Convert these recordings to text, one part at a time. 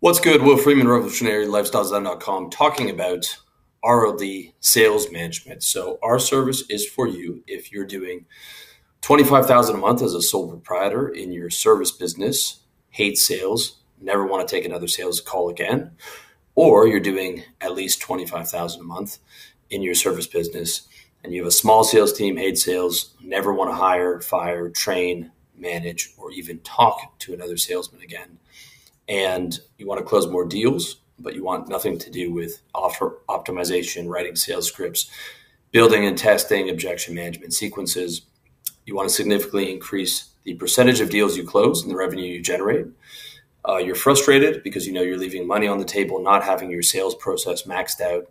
What's good? Will Freeman, Revolutionary Lifestyles.com, talking about RLD sales management. So, our service is for you if you're doing 25000 a month as a sole proprietor in your service business, hate sales, never want to take another sales call again, or you're doing at least 25000 a month in your service business and you have a small sales team, hate sales, never want to hire, fire, train, manage, or even talk to another salesman again and you want to close more deals, but you want nothing to do with offer optimization, writing sales scripts, building and testing objection management sequences. You want to significantly increase the percentage of deals you close and the revenue you generate. Uh, you're frustrated because you know you're leaving money on the table, not having your sales process maxed out.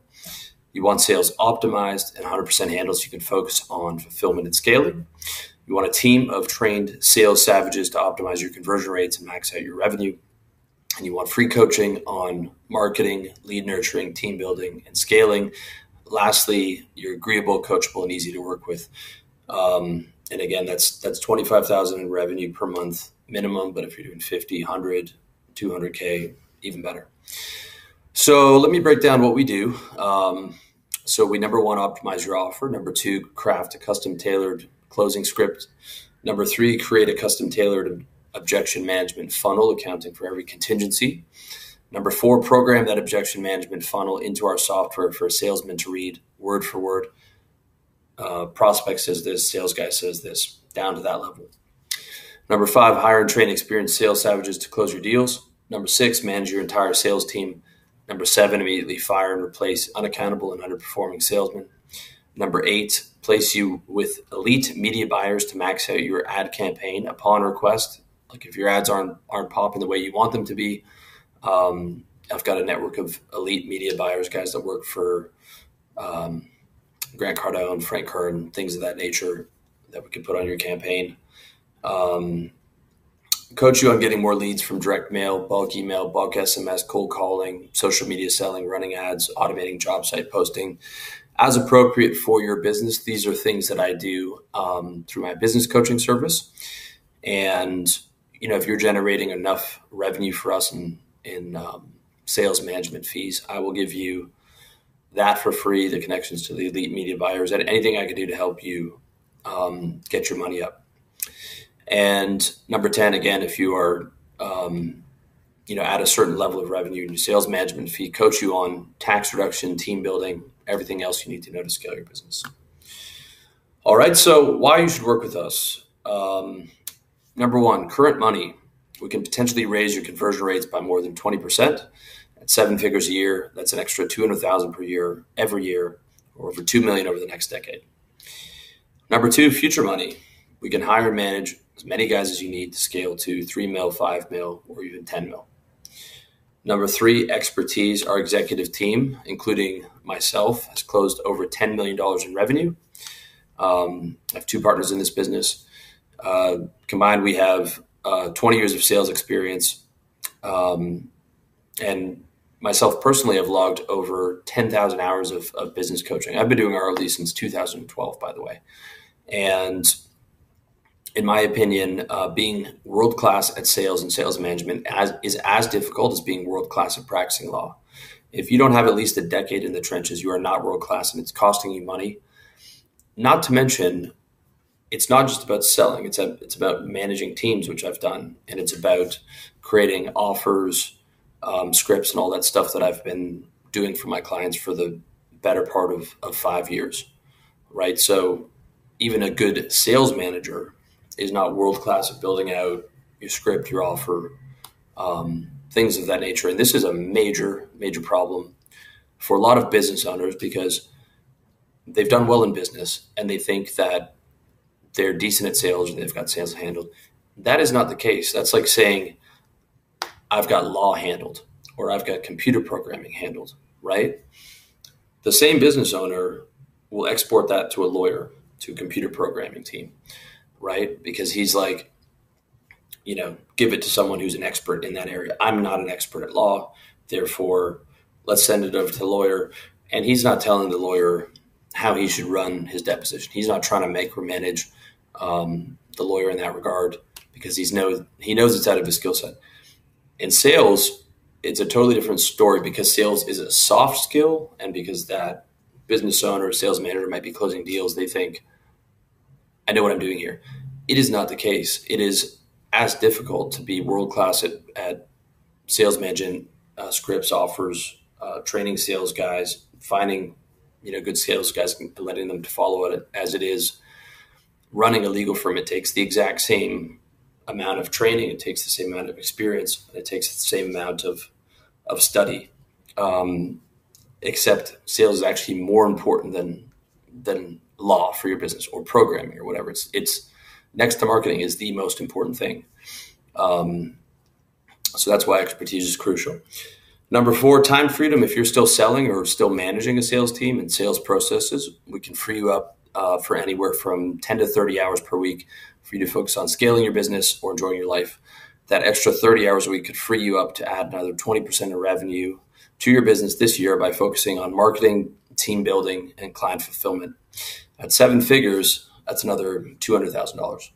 You want sales optimized and 100% handled so you can focus on fulfillment and scaling. You want a team of trained sales savages to optimize your conversion rates and max out your revenue and you want free coaching on marketing, lead nurturing, team building, and scaling. Lastly, you're agreeable, coachable, and easy to work with. Um, and again, that's that's twenty five thousand in revenue per month minimum. But if you're doing 50, 100, 200k, even better. So let me break down what we do. Um, so we number one optimize your offer. Number two, craft a custom tailored closing script. Number three, create a custom tailored objection management funnel, accounting for every contingency. Number four, program that objection management funnel into our software for a salesman to read word for word. Uh, prospect says this, sales guy says this, down to that level. Number five, hire and train experienced sales savages to close your deals. Number six, manage your entire sales team. Number seven, immediately fire and replace unaccountable and underperforming salesmen. Number eight, place you with elite media buyers to max out your ad campaign upon request like if your ads aren't aren't popping the way you want them to be, um, I've got a network of elite media buyers, guys that work for um, Grant Cardone, Frank Kern, things of that nature that we could put on your campaign. Um, coach you on getting more leads from direct mail, bulk email, bulk SMS, cold calling, social media selling, running ads, automating job site posting as appropriate for your business. These are things that I do um, through my business coaching service. And you know, if you're generating enough revenue for us in in um, sales management fees, I will give you that for free. The connections to the elite media buyers, and anything I can do to help you um, get your money up. And number ten, again, if you are um, you know at a certain level of revenue in your sales management fee, coach you on tax reduction, team building, everything else you need to know to scale your business. All right, so why you should work with us. Um, Number one, current money. We can potentially raise your conversion rates by more than 20%. At seven figures a year, that's an extra 200,000 per year every year, or over 2 million over the next decade. Number two, future money. We can hire and manage as many guys as you need to scale to 3 mil, 5 mil, or even 10 mil. Number three, expertise. Our executive team, including myself, has closed over $10 million in revenue. Um, I have two partners in this business. Uh, combined, we have uh, 20 years of sales experience. Um, and myself personally have logged over 10,000 hours of, of, business coaching. I've been doing RLD since 2012, by the way. And in my opinion, uh, being world class at sales and sales management as, is as difficult as being world class at practicing law. If you don't have at least a decade in the trenches, you are not world class and it's costing you money. Not to mention, it's not just about selling. It's a, it's about managing teams, which I've done, and it's about creating offers, um, scripts, and all that stuff that I've been doing for my clients for the better part of, of five years, right? So even a good sales manager is not world class at building out your script, your offer, um, things of that nature. And this is a major, major problem for a lot of business owners because they've done well in business and they think that they're decent at sales or they've got sales handled. That is not the case. That's like saying, I've got law handled or I've got computer programming handled, right? The same business owner will export that to a lawyer, to a computer programming team, right? Because he's like, you know, give it to someone who's an expert in that area. I'm not an expert at law, therefore, let's send it over to the lawyer. And he's not telling the lawyer how he should run his deposition. He's not trying to make or manage um, the lawyer in that regard because he's knows he knows it's out of his skill set. In sales, it's a totally different story because sales is a soft skill, and because that business owner or sales manager might be closing deals, they think, I know what I'm doing here. It is not the case. It is as difficult to be world class at, at sales management uh, scripts, offers, uh, training sales guys, finding you know good sales guys, and letting them to follow it as it is running a legal firm. It takes the exact same amount of training. It takes the same amount of experience. It takes the same amount of of study. Um, except sales is actually more important than than law for your business or programming or whatever. It's it's next to marketing is the most important thing. Um, so that's why expertise is crucial. Number four, time freedom. If you're still selling or still managing a sales team and sales processes, we can free you up uh, for anywhere from 10 to 30 hours per week for you to focus on scaling your business or enjoying your life. That extra 30 hours a week could free you up to add another 20% of revenue to your business this year by focusing on marketing, team building, and client fulfillment. At seven figures, that's another $200,000.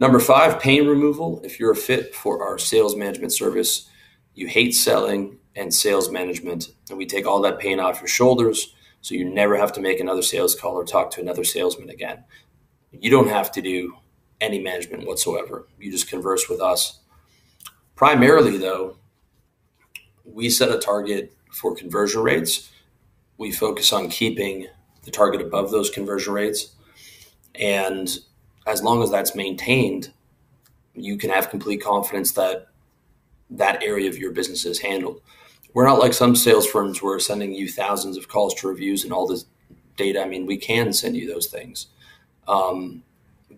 Number five, pain removal. If you're a fit for our sales management service, you hate selling and sales management, and we take all that pain off your shoulders so you never have to make another sales call or talk to another salesman again. You don't have to do any management whatsoever. You just converse with us. Primarily, though, we set a target for conversion rates. We focus on keeping the target above those conversion rates. And as long as that's maintained, you can have complete confidence that that area of your business is handled. We're not like some sales firms where we're sending you thousands of calls to reviews and all this data. I mean, we can send you those things. Um,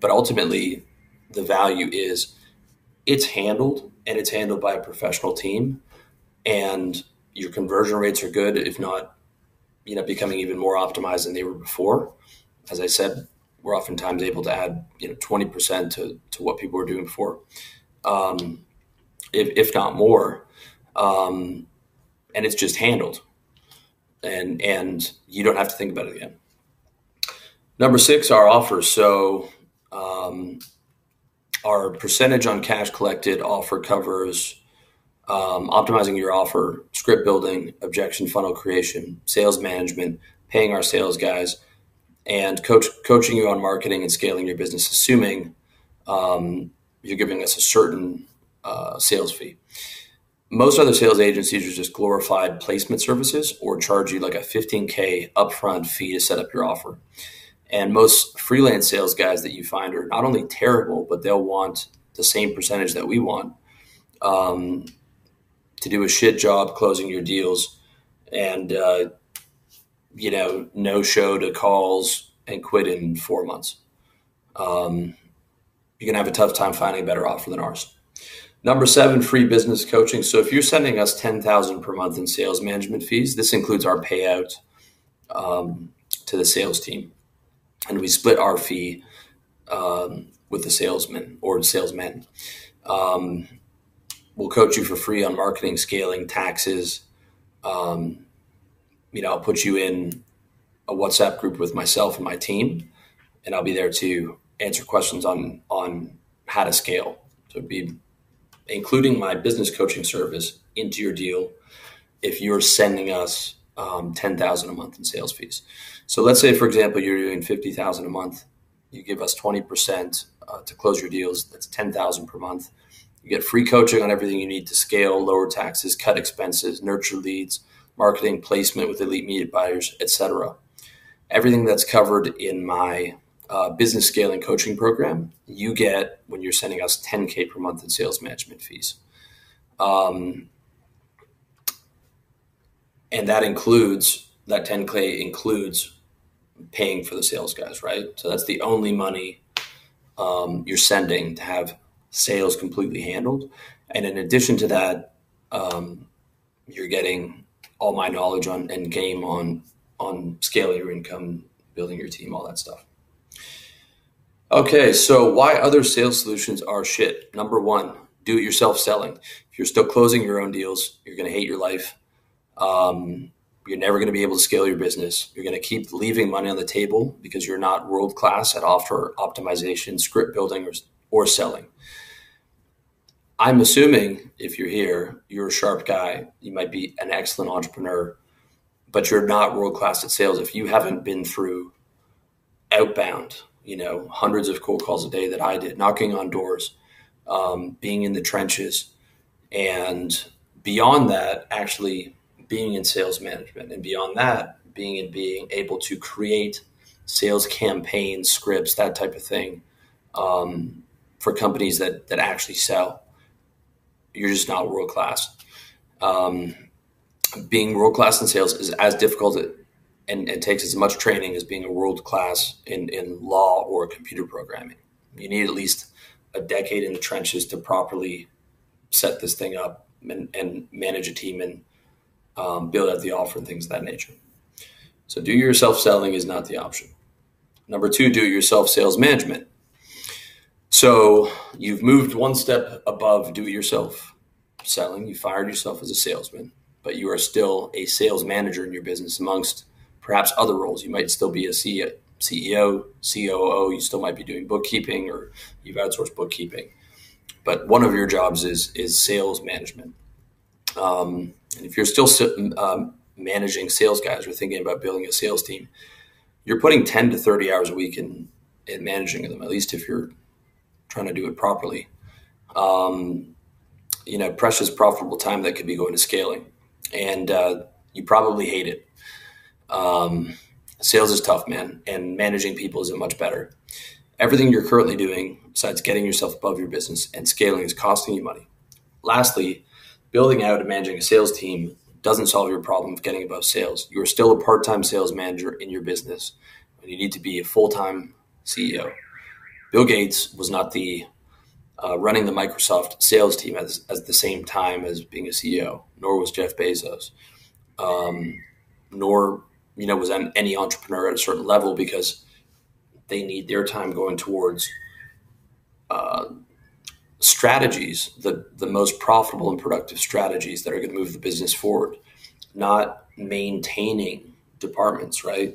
but ultimately, the value is it's handled and it's handled by a professional team and your conversion rates are good, if not, you know, becoming even more optimized than they were before. As I said, we're oftentimes able to add, you know, 20% to, to what people were doing before, um, if, if not more. Um, and it's just handled and, and you don't have to think about it again. Number six, our offer So, um, our percentage on cash collected offer covers um, optimizing your offer, script building, objection funnel creation, sales management, paying our sales guys, and coach, coaching you on marketing and scaling your business, assuming um, you're giving us a certain uh, sales fee. Most other sales agencies are just glorified placement services or charge you like a 15K upfront fee to set up your offer. And most freelance sales guys that you find are not only terrible, but they'll want the same percentage that we want. Um, to do a shit job closing your deals and uh, you know no show to calls and quit in four months um, you're going to have a tough time finding a better offer than ours number seven free business coaching so if you're sending us 10000 per month in sales management fees this includes our payout um, to the sales team and we split our fee um, with the salesman or salesmen um, we'll coach you for free on marketing, scaling, taxes. Um, you know, I'll put you in a WhatsApp group with myself and my team, and I'll be there to answer questions on on how to scale. So it'd be including my business coaching service into your deal if you're sending us um, ten thousand a month in sales fees. So let's say, for example, you're doing fifty thousand a month. You give us twenty percent uh, to close your deals. That's ten thousand per month you get free coaching on everything you need to scale, lower taxes, cut expenses, nurture leads, marketing, placement with elite media buyers, etc. Everything that's covered in my uh, business scaling coaching program, you get when you're sending us 10K per month in sales management fees. Um, and that includes, that 10K includes paying for the sales guys, right? So that's the only money um, you're sending to have sales completely handled. And in addition to that, um, you're getting all my knowledge on and game on on scaling your income, building your team, all that stuff. Okay, so why other sales solutions are shit? Number one, do it yourself selling. If you're still closing your own deals, you're going to hate your life. Um, you're never going to be able to scale your business. You're going to keep leaving money on the table because you're not world class at offer optimization, script building, or, or selling I'm assuming if you're here, you're a sharp guy. You might be an excellent entrepreneur, but you're not world class at sales if you haven't been through outbound, you know, hundreds of cold calls a day that I did, knocking on doors, um, being in the trenches, and beyond that, actually being in sales management, and beyond that, being in being able to create sales campaigns, scripts, that type of thing um, for companies that that actually sell you're just not world class. Um, being world class in sales is as difficult and, and takes as much training as being a world class in, in law or computer programming. You need at least a decade in the trenches to properly set this thing up and, and manage a team and um, build out the offer and things of that nature. So, do yourself selling is not the option. Number two, do yourself sales management. So you've moved one step above do it yourself selling. You fired yourself as a salesman, but you are still a sales manager in your business amongst perhaps other roles. You might still be a CEO, COO, you still might be doing bookkeeping or you've outsourced bookkeeping. But one of your jobs is is sales management. Um, and if you're still um, managing sales guys or thinking about building a sales team, you're putting 10 to 30 hours a week in, in managing them, at least if you're trying to do it properly. Um, you know, precious profitable time that could be going to scaling, and uh, you probably hate it. Um, sales is tough, man, and managing people isn't much better. Everything you're currently doing, besides getting yourself above your business and scaling, is costing you money. Lastly, building out and managing a sales team doesn't solve your problem of getting above sales. You are still a part time sales manager in your business, and you need to be a full time CEO. Bill Gates was not the uh, running the Microsoft sales team at, the same time as being a CEO, nor was Jeff Bezos, um, nor you know was any entrepreneur at a certain level because they need their time going towards uh, strategies, the the most profitable and productive strategies that are going to move the business forward, not maintaining departments, right?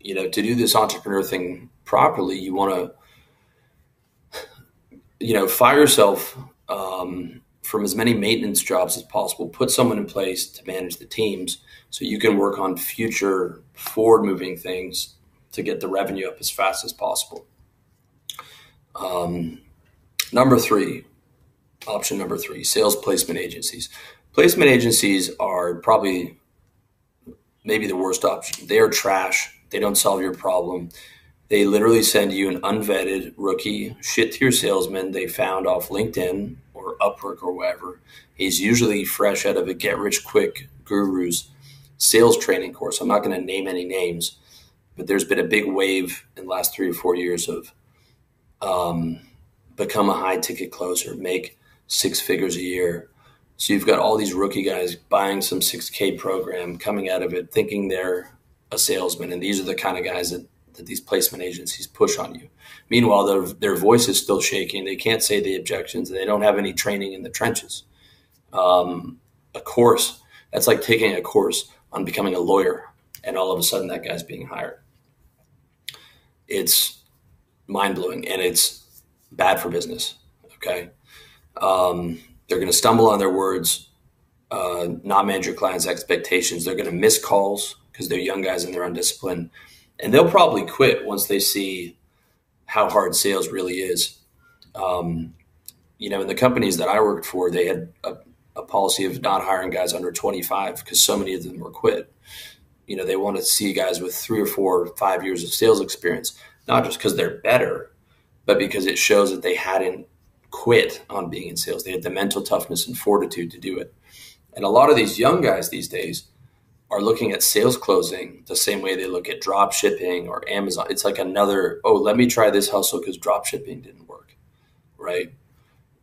You know, to do this entrepreneur thing properly, you want to you know, fire yourself um, from as many maintenance jobs as possible. Put someone in place to manage the teams so you can work on future forward moving things to get the revenue up as fast as possible. Um, number three, option number three, sales placement agencies. Placement agencies are probably maybe the worst option. They are trash. They don't solve your problem. They literally send you an unvetted rookie shit tier salesman they found off LinkedIn or Upwork or wherever. He's usually fresh out of a get rich quick guru's sales training course. I'm not going to name any names, but there's been a big wave in the last three or four years of um, become a high ticket closer, make six figures a year. So you've got all these rookie guys buying some 6K program, coming out of it, thinking they're a salesman. And these are the kind of guys that that these placement agencies push on you. Meanwhile, their, their voice is still shaking. They can't say the objections. They don't have any training in the trenches. Um, a course, that's like taking a course on becoming a lawyer, and all of a sudden that guy's being hired. It's mind blowing and it's bad for business. Okay. Um, they're going to stumble on their words, uh, not manage your clients' expectations. They're going to miss calls because they're young guys and they're undisciplined and they'll probably quit once they see how hard sales really is. Um, you know, in the companies that I worked for, they had a, a policy of not hiring guys under 25 because so many of them were quit. You know, they wanted to see guys with three or four, five years of sales experience, not just because they're better, but because it shows that they hadn't quit on being in sales. They had the mental toughness and fortitude to do it. And a lot of these young guys these days, are looking at sales closing the same way they look at drop shipping or Amazon. It's like another, oh, let me try this hustle because drop shipping didn't work. Right.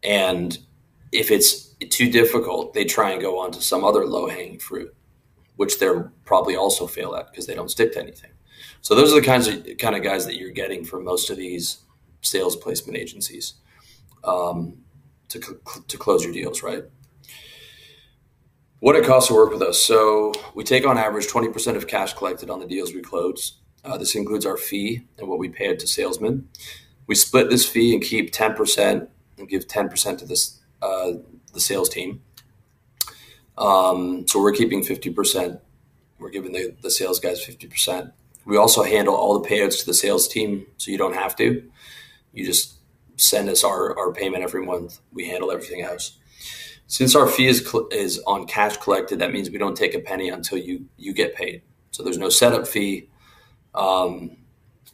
And if it's too difficult, they try and go on to some other low hanging fruit, which they're probably also fail at because they don't stick to anything. So those are the kinds of kind of guys that you're getting from most of these sales placement agencies um, to, to close your deals, right? What it costs to work with us. So we take on average 20% of cash collected on the deals we close. Uh, this includes our fee and what we pay it to salesmen. We split this fee and keep 10% and give 10% to this uh, the sales team. Um, so we're keeping 50%. We're giving the, the sales guys 50%. We also handle all the payouts to the sales team, so you don't have to. You just send us our, our payment every month. We handle everything else. Since our fee is, cl- is on cash collected, that means we don't take a penny until you, you get paid. So there's no setup fee. Um,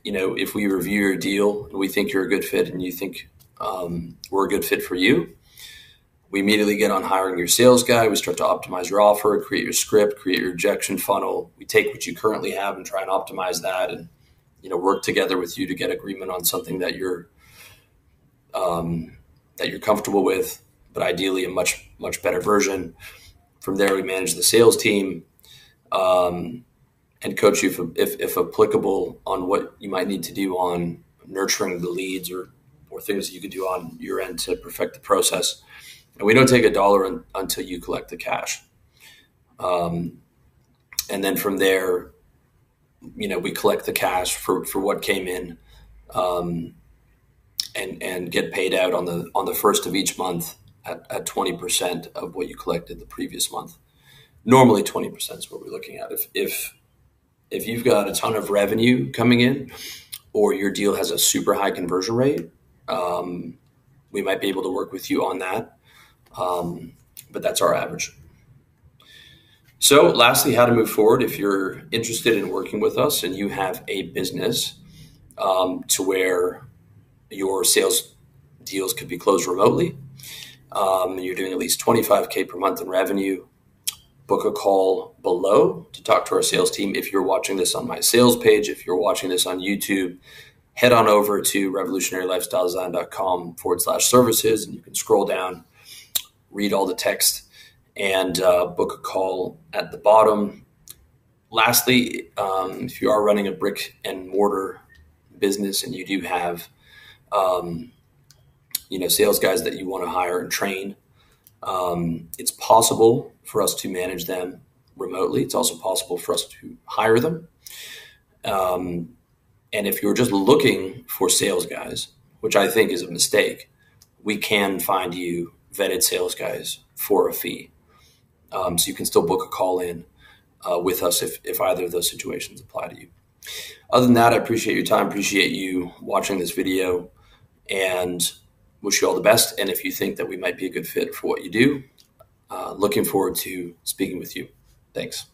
you know, if we review your deal and we think you're a good fit and you think um, we're a good fit for you, we immediately get on hiring your sales guy. We start to optimize your offer, create your script, create your rejection funnel. We take what you currently have and try and optimize that, and you know work together with you to get agreement on something that you're um, that you're comfortable with, but ideally a much much better version. From there, we manage the sales team um, and coach you, if, if, if applicable, on what you might need to do on nurturing the leads or or things that you can do on your end to perfect the process and we don't take a dollar un, until you collect the cash. Um, and then from there, you know, we collect the cash for, for what came in, um, and and get paid out on the on the first of each month at at twenty percent of what you collected the previous month. Normally, twenty percent is what we're looking at. If if if you've got a ton of revenue coming in, or your deal has a super high conversion rate, um, we might be able to work with you on that. Um, but that's our average. So, lastly, how to move forward if you're interested in working with us and you have a business um, to where your sales deals could be closed remotely. Um, you're doing at least 25K per month in revenue. Book a call below to talk to our sales team. If you're watching this on my sales page, if you're watching this on YouTube, head on over to revolutionarylifestyledesign.com forward slash services and you can scroll down read all the text, and uh, book a call at the bottom. Lastly, um, if you are running a brick and mortar business and you do have, um, you know, sales guys that you want to hire and train, um, it's possible for us to manage them remotely. It's also possible for us to hire them. Um, and if you're just looking for sales guys, which I think is a mistake, we can find you vetted sales guys for a fee. Um, so you can still book a call in uh, with us if, if either of those situations apply to you. Other than that, I appreciate your time, appreciate you watching this video, and wish you all the best. And if you think that we might be a good fit for what you do, uh, looking forward to speaking with you. Thanks.